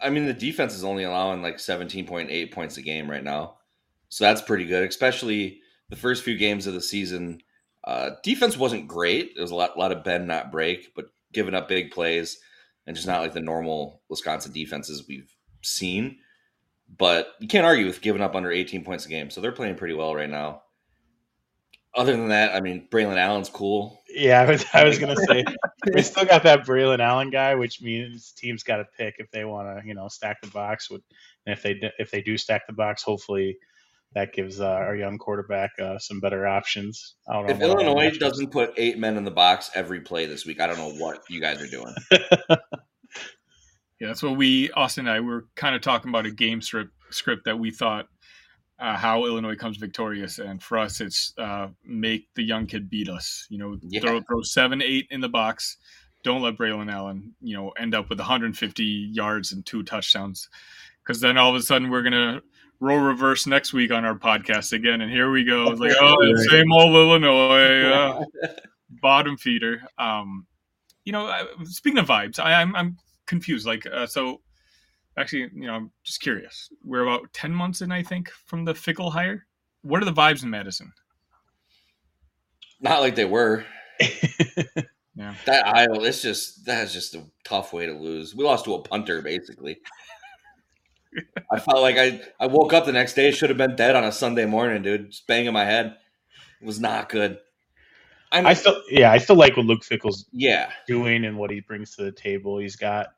D: I mean, the defense is only allowing like 17.8 points a game right now. So that's pretty good, especially the first few games of the season. Uh, defense wasn't great. There was a lot, lot of bend, not break, but giving up big plays and just not like the normal Wisconsin defenses we've seen. But you can't argue with giving up under 18 points a game. So they're playing pretty well right now other than that, I mean, Braylon Allen's cool.
C: Yeah, I was, I was gonna say we still got that Braylon Allen guy, which means teams got to pick if they want to, you know, stack the box. With, and if they if they do stack the box, hopefully that gives uh, our young quarterback uh, some better options.
D: if Illinois doesn't put eight men in the box every play this week, I don't know what you guys are doing. [laughs]
B: yeah, that's what we Austin and I were kind of talking about a game script script that we thought uh, how Illinois comes victorious. And for us, it's uh, make the young kid beat us. You know, yeah. throw, throw seven, eight in the box. Don't let Braylon Allen, you know, end up with 150 yards and two touchdowns, because then all of a sudden we're gonna roll reverse next week on our podcast again, and here we go. It's like, oh, [laughs] same old Illinois uh, [laughs] bottom feeder. Um, you know, speaking of vibes, I, am I'm, I'm confused. Like, uh, so actually, you know, I'm just curious. We're about ten months in, I think, from the Fickell hire. What are the vibes in Madison?
D: Not like they were. [laughs]
B: yeah,
D: that Iowa. It's just that's just a tough way to lose. We lost to a punter, basically. [laughs] I felt like I, I woke up the next day, should have been dead on a Sunday morning, dude. Just banging my head. It was not good.
C: I, mean, I still, yeah, I still like what Luke Fickell's
D: yeah
C: doing and what he brings to the table. He's got,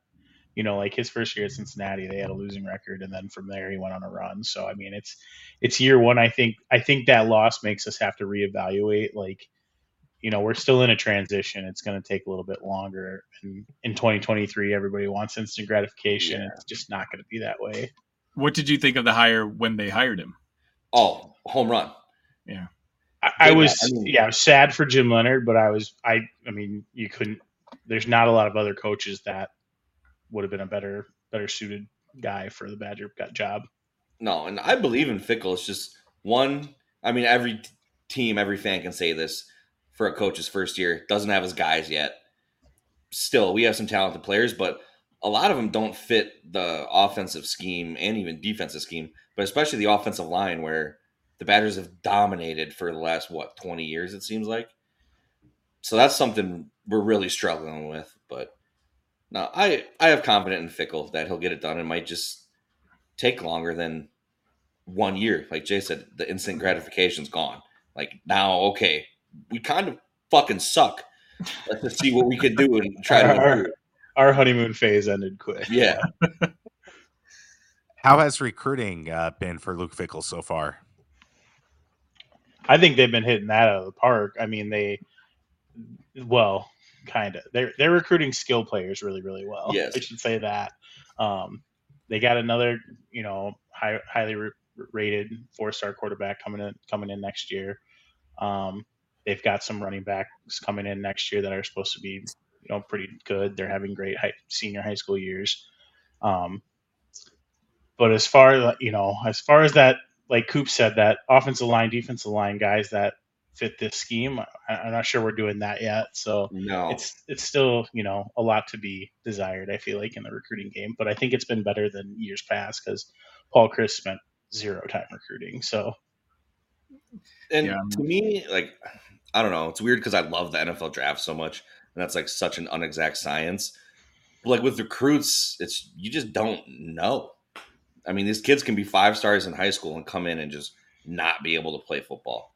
C: you know, like his first year at Cincinnati, they had a losing record, and then from there he went on a run. So I mean, it's it's year one. I think I think that loss makes us have to reevaluate. Like, you know, we're still in a transition. It's going to take a little bit longer. And in 2023, everybody wants instant gratification. Yeah. It's just not going to be that way.
B: What did you think of the hire when they hired him?
D: Oh, home run.
B: Yeah.
C: I, I was I mean, yeah, sad for Jim Leonhard, but I was I I mean, you couldn't there's not a lot of other coaches that would have been a better better suited guy for the Badger job.
D: No, and I believe in Fickell. It's just one. I mean, every team, every fan can say this for a coach's first year. Doesn't have his guys yet. Still, we have some talented players, but a lot of them don't fit the offensive scheme and even defensive scheme, but especially the offensive line where the Badgers have dominated for the last what twenty years. It seems like. So that's something we're really struggling with. But no, I I have confidence in Fickell that he'll get it done. It might just take longer than one year. Like Jay said, the instant gratification's gone. Like now, okay, we kind of fucking suck. Let's just see what we can do and try to
C: our, our honeymoon phase ended quick.
D: Yeah. [laughs]
A: How has recruiting uh, been for Luke Fickell so far?
C: I think they've been hitting that out of the park. I mean, they, well, kind of. They're they're recruiting skill players really, really well.
D: Yes,
C: I should say that. Um, they got another, you know, high, highly rated four star quarterback coming in coming in next year. Um, they've got some running backs coming in next year that are supposed to be, you know, pretty good. They're having great high, senior high school years. Um, but as far as you know, as far as that like Coop said, that offensive line, defensive line guys that fit this scheme. I, am not sure we're doing that yet. So
D: no.
C: it's it's still you know a lot to be desired. I feel like in the recruiting game, but I think it's been better than years past because Paul Chryst spent zero time recruiting. So
D: and yeah. to me, like I don't know, it's weird because I love the NFL draft so much, and that's like such an unexact science. But like with recruits, it's you just don't know. I mean, these kids can be five stars in high school and come in and just not be able to play football.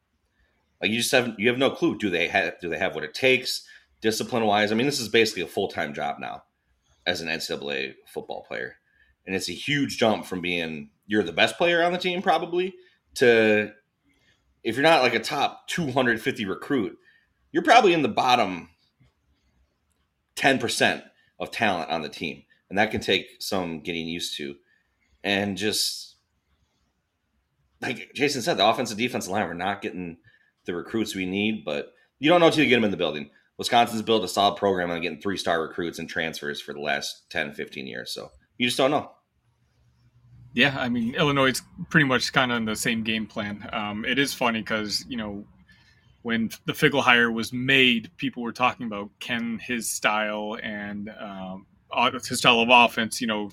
D: Like you just have you have no clue. Do they have do they have what it takes discipline wise? I mean, this is basically a full time job now as an NCAA football player, and it's a huge jump from being you're the best player on the team probably to if you're not like a top 250 recruit, you're probably in the bottom 10% of talent on the team, and that can take some getting used to and just like Jason said, the offensive defensive line, we're not getting the recruits we need, but you don't know until you get them in the building. Wisconsin's built a solid program on getting three star recruits and transfers for the last 10, 15 years. So you just don't know.
B: Yeah, I mean, Illinois is pretty much kind of in the same game plan. Um, it is funny because, you know, when the Fickell hire was made, people were talking about can his style and um, his style of offense, you know,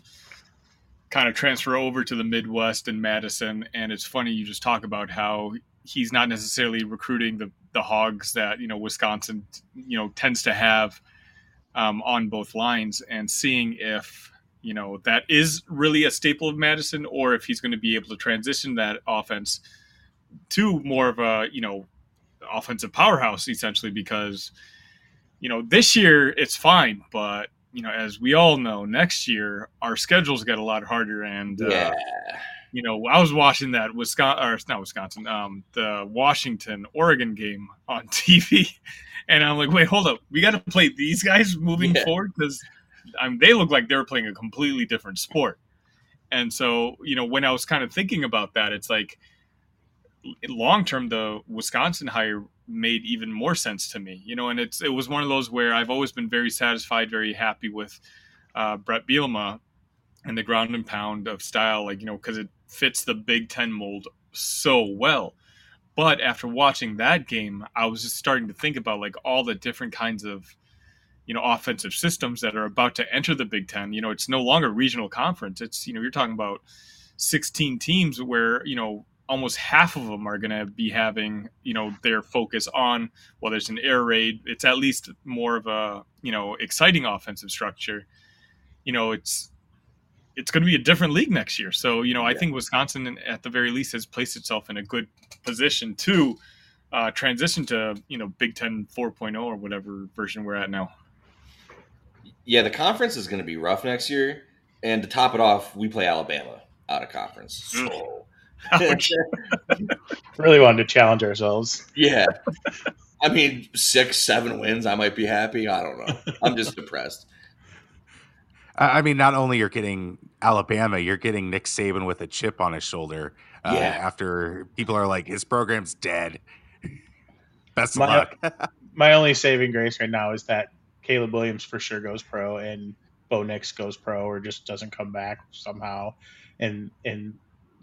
B: kind of transfer over to the Midwest and Madison. And it's funny you just talk about how he's not necessarily recruiting the the hogs that you know Wisconsin you know tends to have um, on both lines, and seeing if you know that is really a staple of Madison, or if he's going to be able to transition that offense to more of a you know offensive powerhouse essentially because you know this year it's fine but you know, as we all know, next year our schedules get a lot harder. And uh, yeah. uh, you know, I was watching that Wisconsin or it's not Wisconsin, um, the Washington Oregon game on [laughs] TV, and I'm like, wait, hold up, we got to play these guys moving yeah. forward because I mean, they look like they're playing a completely different sport. And so, you know, when I was kind of thinking about that, it's like long term, the Wisconsin hire made even more sense to me, you know, and it's it was one of those where I've always been very satisfied, very happy with uh, Bret Bielema and the ground and pound of style, like you know, because it fits the Big Ten mold so well. But after watching that game, I was just starting to think about like all the different kinds of you know offensive systems that are about to enter the Big Ten. You know, it's no longer regional conference. It's you know you're talking about 16 teams where you know almost half of them are going to be having you know their focus on well there's an air raid it's at least more of a you know exciting offensive structure you know it's it's going to be a different league next year so you know i think wisconsin at the very least has placed itself in a good position to uh, transition to you know big 10 4.0 or whatever version we're at now
D: yeah the conference is going to be rough next year and to top it off we play alabama out of conference so [laughs] [laughs]
C: really wanted to challenge ourselves.
D: Yeah. I mean, six, seven wins, I might be happy. I don't know. I'm just depressed.
A: I mean, not only you're getting Alabama, you're getting Nick Saban with a chip on his shoulder. Uh, yeah. After people are like, his program's dead. [laughs] Best of
C: my,
A: luck. [laughs]
C: my only saving grace right now is that Caleb Williams for sure goes pro and Bo Nix goes pro or just doesn't come back somehow. And and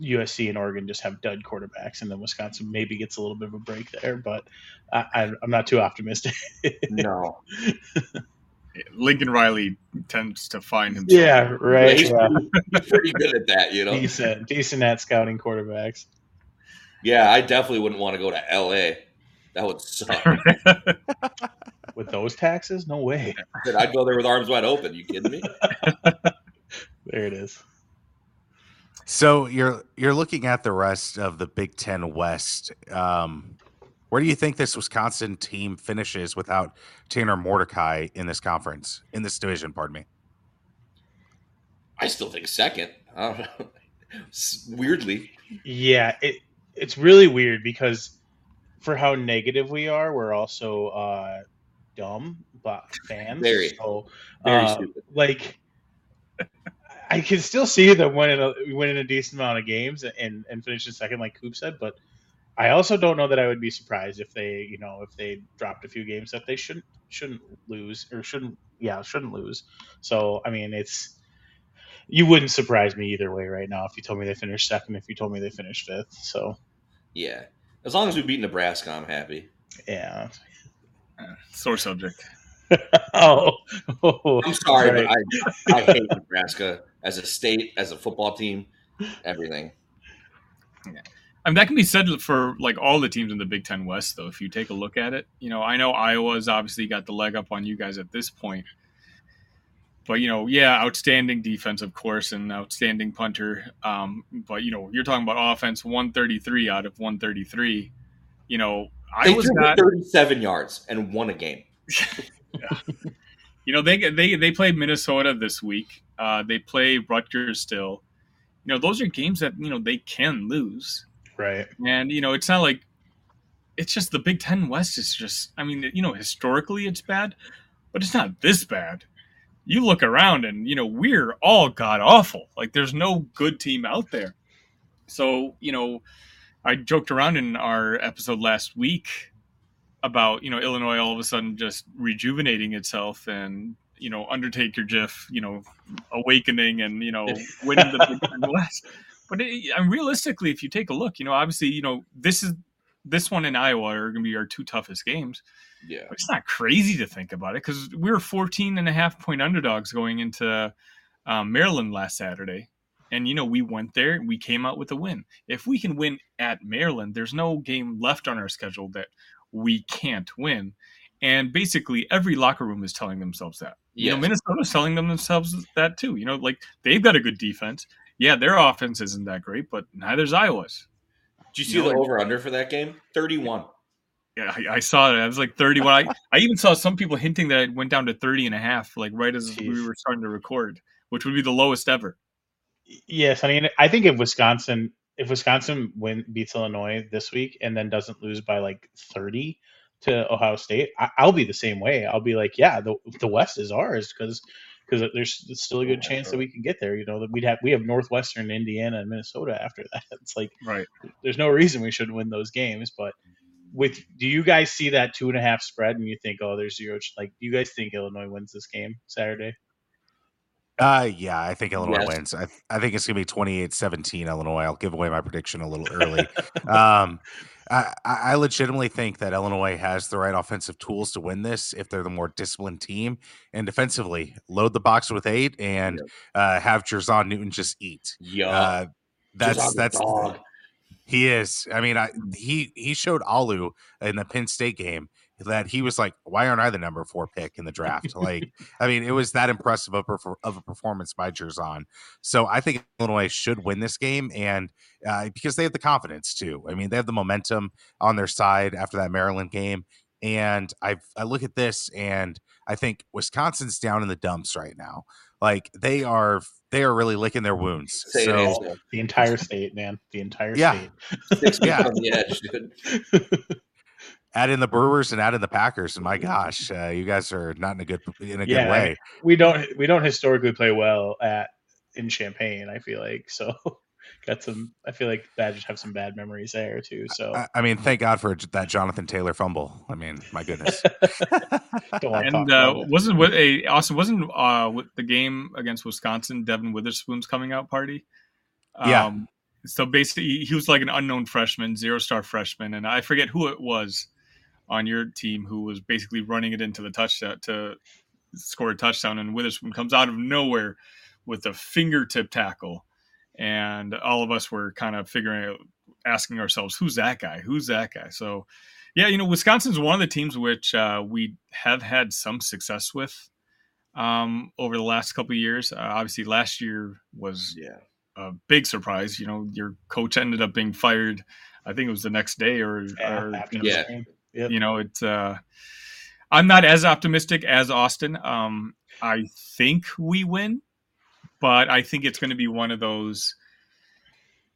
C: USC and Oregon just have dud quarterbacks, and then Wisconsin maybe gets a little bit of a break there. But I, am not too optimistic.
D: no. [laughs]
B: Lincoln Riley tends to find himself.
C: Yeah, right. Yeah.
D: He's pretty good at that, you know.
C: Decent, decent at scouting quarterbacks.
D: Yeah, I definitely wouldn't want to go to LA. That would suck. [laughs]
C: with those taxes, no way.
D: I'd go there with arms wide open. You kidding me? [laughs]
C: there it is.
A: So you're you're looking at the rest of the Big Ten West. Um, where do you think this Wisconsin team finishes without Tanner Mordecai in this conference in this division? Pardon me.
D: I still think second. [laughs] Weirdly,
C: yeah, it it's really weird because for how negative we are, we're also uh, dumb but fans.
D: Very,
C: so, very uh, like I can still see them winning a winning a decent amount of games and and finishing second, like Coop said. But I also don't know that I would be surprised if they, you know, if they dropped a few games that they shouldn't shouldn't lose or shouldn't, yeah, shouldn't lose. So I mean, it's you wouldn't surprise me either way right now if you told me they finished second, if you told me they finished fifth. So
D: yeah, as long as we beat Nebraska, I'm happy.
C: Yeah,
B: sore subject.
C: oh, [laughs]
D: oh, I'm sorry, right. but I, I hate Nebraska as a state, as a football team, everything.
B: Yeah. I mean, that can be said for like all the teams in the Big Ten West, though. If you take a look at it, you know, I know Iowa's obviously got the leg up on you guys at this point, but you know, yeah, outstanding defense, of course, and outstanding punter. Um, but you know, you're talking about offense, 133 out of 133. You know,
D: I was not 37 yards and won a game. [laughs]
B: yeah. You know, they they they played Minnesota this week. Uh, they play Rutgers still. You know, those are games that you know they can lose.
C: Right.
B: And you know, it's not like it's just the Big Ten West is just. I mean, you know, historically it's bad, but it's not this bad. You look around and you know we're all god awful. Like there's no good team out there. So you know, I joked around in our episode last week about you know Illinois all of a sudden just rejuvenating itself and you know Undertaker GIF, you know, awakening and you know winning the Big Ten [laughs] West. But it, mean, realistically, if you take a look, you know, obviously, you know, this is this one in Iowa are going to be our two toughest games.
D: Yeah,
B: but it's not crazy to think about it because we were 14 and a half point underdogs going into um, Maryland last Saturday. And, you know, we went there we came out with a win. If we can win at Maryland, there's no game left on our schedule that we can't win. And basically, every locker room is telling themselves that. Yes. You know, Minnesota's telling them themselves that too. You know, like they've got a good defense. Yeah, their offense isn't that great, but neither's Iowa's.
D: Did you see you know, the over under for that game? 31.
B: Yeah, I, I, saw it. I was like 31. I, I even saw some people hinting that it went down to 30 and a half, like right as Jeez. we were starting to record, which would be the lowest ever.
C: Yes. I mean, I think if Wisconsin if Wisconsin win beats Illinois this week and then doesn't lose by like 30 to Ohio State, I, will be the same way. I'll be like, yeah, the the West is ours because because there's still a good yeah, chance sure. that we can get there. You know that we'd have we have Northwestern, Indiana, and Minnesota after that. [laughs] It's like
B: right.
C: There's no reason we shouldn't win those games, but. With do you guys see that two and a half spread and you think oh there's zero like do you guys think Illinois wins this game Saturday?
A: Uh, yeah, I think Illinois
D: Yes.
A: wins. I, I think it's gonna be 28-17 Illinois. I'll give away my prediction a little early. um, I, I legitimately think that Illinois has the right offensive tools to win this if they're the more disciplined team. And defensively, load the box with eight and uh, have Jer'Zhan Newton just eat.
D: Yeah.
A: Uh, that's
D: Jer'Zhan's
A: that's
D: dog.
A: he is. I mean, I, he he showed Alu in the Penn State game that he was like, "Why aren't I the number four pick in the draft?" like, [laughs] I mean, it was that impressive of, a- of a performance by Jer'Zhan. So I think Illinois should win this game, and uh, because they have the confidence too. I mean, they have the momentum on their side after that Maryland game, and I I look at this and I think Wisconsin's down in the dumps right now. Like they are they are really licking their wounds.
D: Say it,
A: so
C: The entire state, man. The entire
A: Yeah.
C: state.
D: Six
A: Yeah.
D: on the edge, dude. [laughs]
A: add in the Brewers and add in the Packers, and my gosh, uh, you guys are not in a good in a
C: Yeah,
A: good way.
C: we don't we don't historically play well at in Champaign. I feel like so [laughs] got some. I feel like Badgers have some bad memories there too. So
A: I, I mean, thank God for that Jonathan Taylor fumble. I mean, my goodness. [laughs]
C: don't want to talk
B: And uh, wasn't with a Austin wasn't uh with the game against Wisconsin Devin Witherspoon's coming out party.
A: Yeah.
B: Um, so basically, he was like an unknown freshman, zero star freshman, and I forget who it was on your team who was basically running it into the touchdown to score a touchdown, and Witherspoon comes out of nowhere with a fingertip tackle, and all of us were kind of figuring out, asking ourselves, who's that guy? Who's that guy? So yeah, you know, Wisconsin's one of the teams which uh, we have had some success with um, over the last couple of years. Uh, obviously, last year was
D: Yeah.
B: a big surprise. You know, your coach ended up being fired. I think it was the next day, or,
C: Yeah,
B: or
C: after
B: you know,
D: Yeah.
C: Yep.
B: you know, it's. Uh, I'm not as optimistic as Austin. Um, I think we win, but I think it's going to be one of those,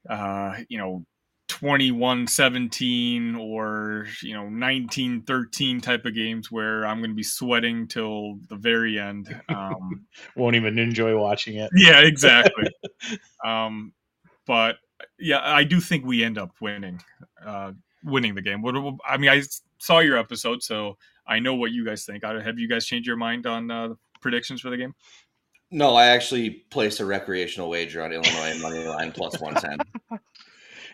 B: uh, you know, 21 17 or, you know, 19 13 type of games where I'm going to be sweating till the very end. Um, [laughs]
C: Won't even enjoy watching it.
B: yeah, exactly. [laughs] um, but yeah, I do think we end up winning, uh, winning the game. What, I mean, I saw your episode, so I know what you guys think. Have you guys changed your mind on uh, the predictions for the game?
D: No, I actually placed a recreational wager on Illinois [laughs] money line plus one ten.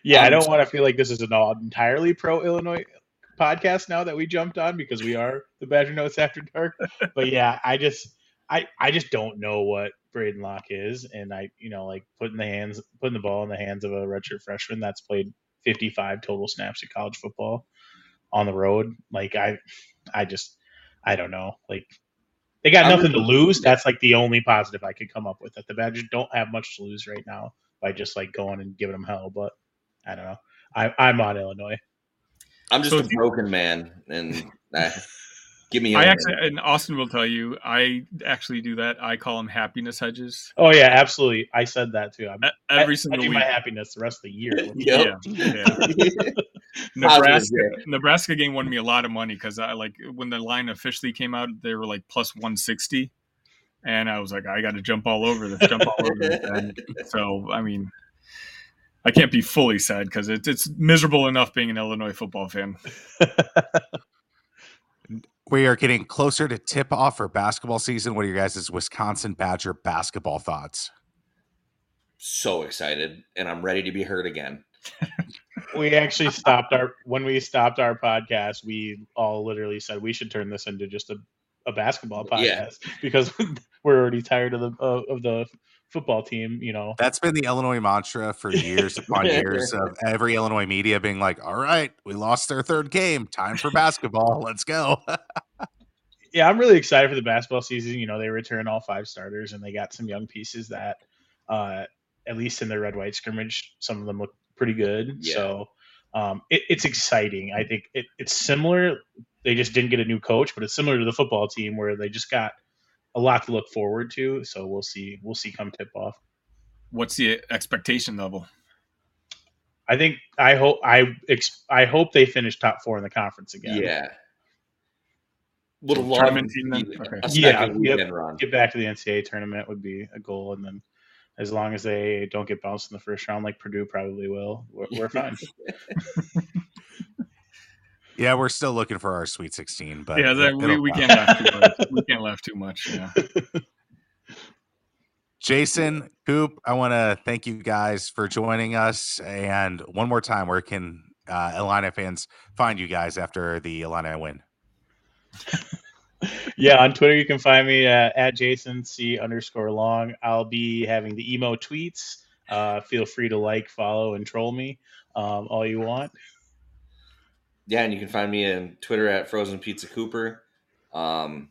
C: Yeah, I
D: Um,
C: don't want to feel like this is an all entirely pro Illinois podcast now that we jumped on because we are the Badger Notes After Dark. But yeah, I just I I just don't know what Braedyn Locke is, and I you know like putting the hands putting the ball in the hands of a redshirt freshman that's played 55 total snaps in college football on the road. Like I I just I don't know like. They got
D: I'm-
C: nothing to lose. That's like the only positive I could come up with. That the Badgers don't have much to lose right now by just like going and giving them hell. But I don't know. I, I'm on Illinois.
D: I'm just
B: So
D: a
B: if you-
D: broken man, and uh, give me.
B: I
D: Illinois.
B: actually, and Austin will tell you, I actually do that. I call them happiness hedges.
C: Oh yeah, absolutely. I said that too. I'm
B: Every
C: I,
B: single
C: I do
B: week.
C: my happiness the rest of the year. [laughs]
D: Yep.
B: Yeah. [laughs]
D: Positive
B: Nebraska
D: there.
B: Nebraska game won me a lot of money because I like when the line officially came out, they were like plus one sixty, and I was like, I got to jump all over this, jump all over this. And [laughs] so, I mean, I can't be fully sad because it's it's miserable enough being an Illinois football fan.
A: We are getting closer to tip off for basketball season. What are your guys' Wisconsin Badger basketball thoughts?
D: so excited, and I'm ready to be heard again. [laughs]
C: we actually stopped our when we stopped our podcast. We all literally said we should turn this into just a, a basketball podcast
D: Yeah. [laughs]
C: because [laughs] we're already tired of the of, of the football team. You know,
A: That's been the Illinois mantra for years upon [laughs] years of every Illinois media being like, "All right, we lost their third game. Time for basketball. Let's go." [laughs]
C: yeah, I'm really excited for the basketball season. You know, they return all five starters and they got some young pieces that, uh, at least in the red white scrimmage, some of them look pretty good.
D: Yeah.
C: So um, it, it's exciting. I think it, it's similar. They just didn't get a new coach, but it's similar to the football team where they just got a lot to look forward to. So we'll see. We'll see come tip off.
B: What's the expectation level?
C: I think I hope I ex- I hope they finish top four in the conference again.
D: Yeah. Would have
B: So
D: loved
B: tournament
D: to
B: team Okay.
C: Yeah,
D: second
C: yep.
D: weekend run.
C: get back to the NCAA tournament would be a goal, and then as long as they don't get bounced in the first round, like Purdue probably will, we're, we're fine. [laughs] [laughs]
A: yeah, we're still looking for our Sweet 16, but
B: yeah, that, we, we can't laugh too much. We can't laugh too much. Yeah. [laughs]
A: Jason, Coop, I want to thank you guys for joining us. And one more time, where can uh, Illini fans find you guys after the Illini win? [laughs]
C: yeah, on Twitter you can find me uh, at Jason C underscore long. I'll be having the emo tweets. Uh, feel free to like, follow, and troll me um, all you want.
D: Yeah, and you can find me on Twitter at Frozen Pizza Cooper. Um,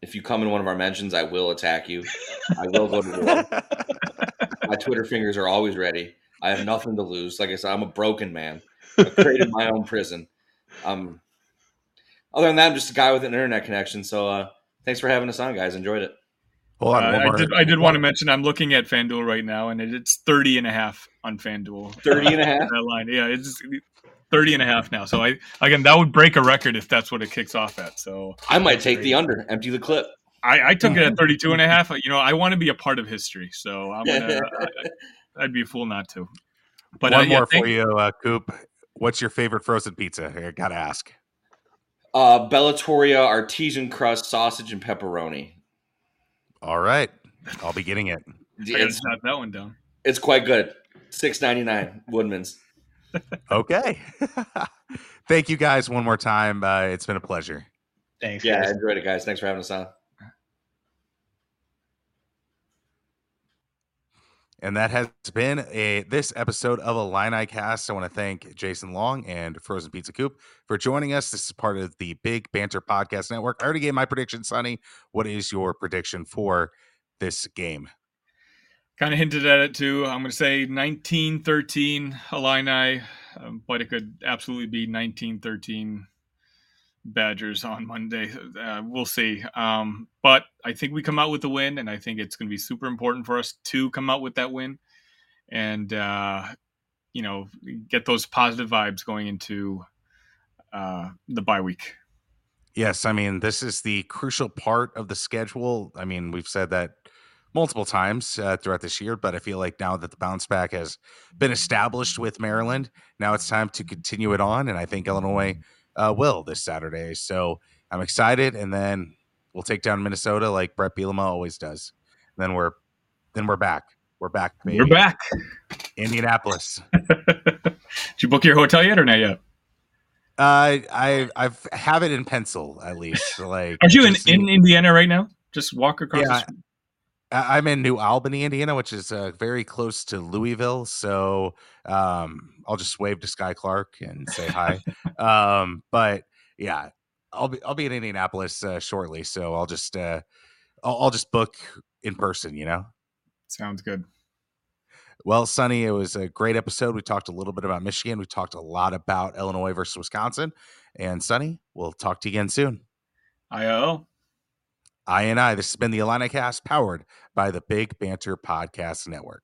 D: if you come in one of our mentions, I will attack you. I will go to war. [laughs] My Twitter fingers are always ready. I have nothing to lose. Like I said, I'm a broken man. I created my own prison. Um, other than that, I'm just a guy with an internet connection. So uh, thanks for having us on, guys. Enjoyed it.
B: Hold on, uh, I did, I did want to mention I'm looking at FanDuel right now, and it's 30 and a half on FanDuel.
D: 30 and a half? [laughs]
B: that line. Yeah, it's 30 and a half now. So I again that would break a record if that's what it kicks off at. So
D: I might take the under, empty the clip.
B: I, I took it at [laughs] 32 and a half. You know, I want to be a part of history, so I'm gonna. [laughs] I, would be a fool not to.
A: But one uh, more yeah, for you, uh, Coop. What's your favorite frozen pizza? I gotta ask.
D: Uh, Bellatoria artesian crust sausage and pepperoni.
A: All right, I'll be getting it.
B: It's, that one down.
D: It's quite good. Six ninety nine Woodman's
A: okay. [laughs] Thank you guys one more time. Uh, it's been a pleasure.
C: Thanks.
D: Yeah, guys. I enjoyed it, guys. Thanks for having us on.
A: And that has been a this episode of Illini Cast. I want to thank Jason Long and Frozen Pizza Coop for joining us. This is part of the Big Banter Podcast Network. I already gave my prediction, Sunny. What is your prediction for this game?
B: Kind of hinted at it too. I'm going to say 1913 Illini, um, but it could absolutely be 1913 Badgers on Monday. Uh, we'll see. Um, but I think we come out with the win, and I think it's going to be super important for us to come out with that win, and uh, you know, get those positive vibes going into uh, the bye week.
A: Yes, I mean this is the crucial part of the schedule. I mean we've said that multiple times uh, throughout this year, but I feel like now that the bounce back has been established with Maryland, now it's time to continue it on, and I think Illinois uh, will this Saturday. So I'm excited, and then we'll take down Minnesota like Bret Bielema always does. And then we're then we're back. We're back.
B: Baby. We're back.
A: Indianapolis. [laughs]
B: Did you book your hotel yet or not yet?
A: Uh, I I've have it in pencil at least. Like,
B: are you in, in Indiana right now? Just walk across. Yeah,
A: I'm in New Albany, Indiana, which is uh, very close to Louisville. So um, I'll just wave to Skyy Clark and say hi. [laughs] um, but yeah, I'll be I'll be in Indianapolis uh, shortly, so I'll just uh, I'll, I'll just book in person. You know,
B: sounds good.
A: Well, Sunny, it was a great episode. We talked a little bit about Michigan. We talked a lot about Illinois versus Wisconsin. And Sunny, we'll talk to you again soon.
B: IO.
A: I and I. This has been the Illini Cast powered by the Big Banter Podcast Network.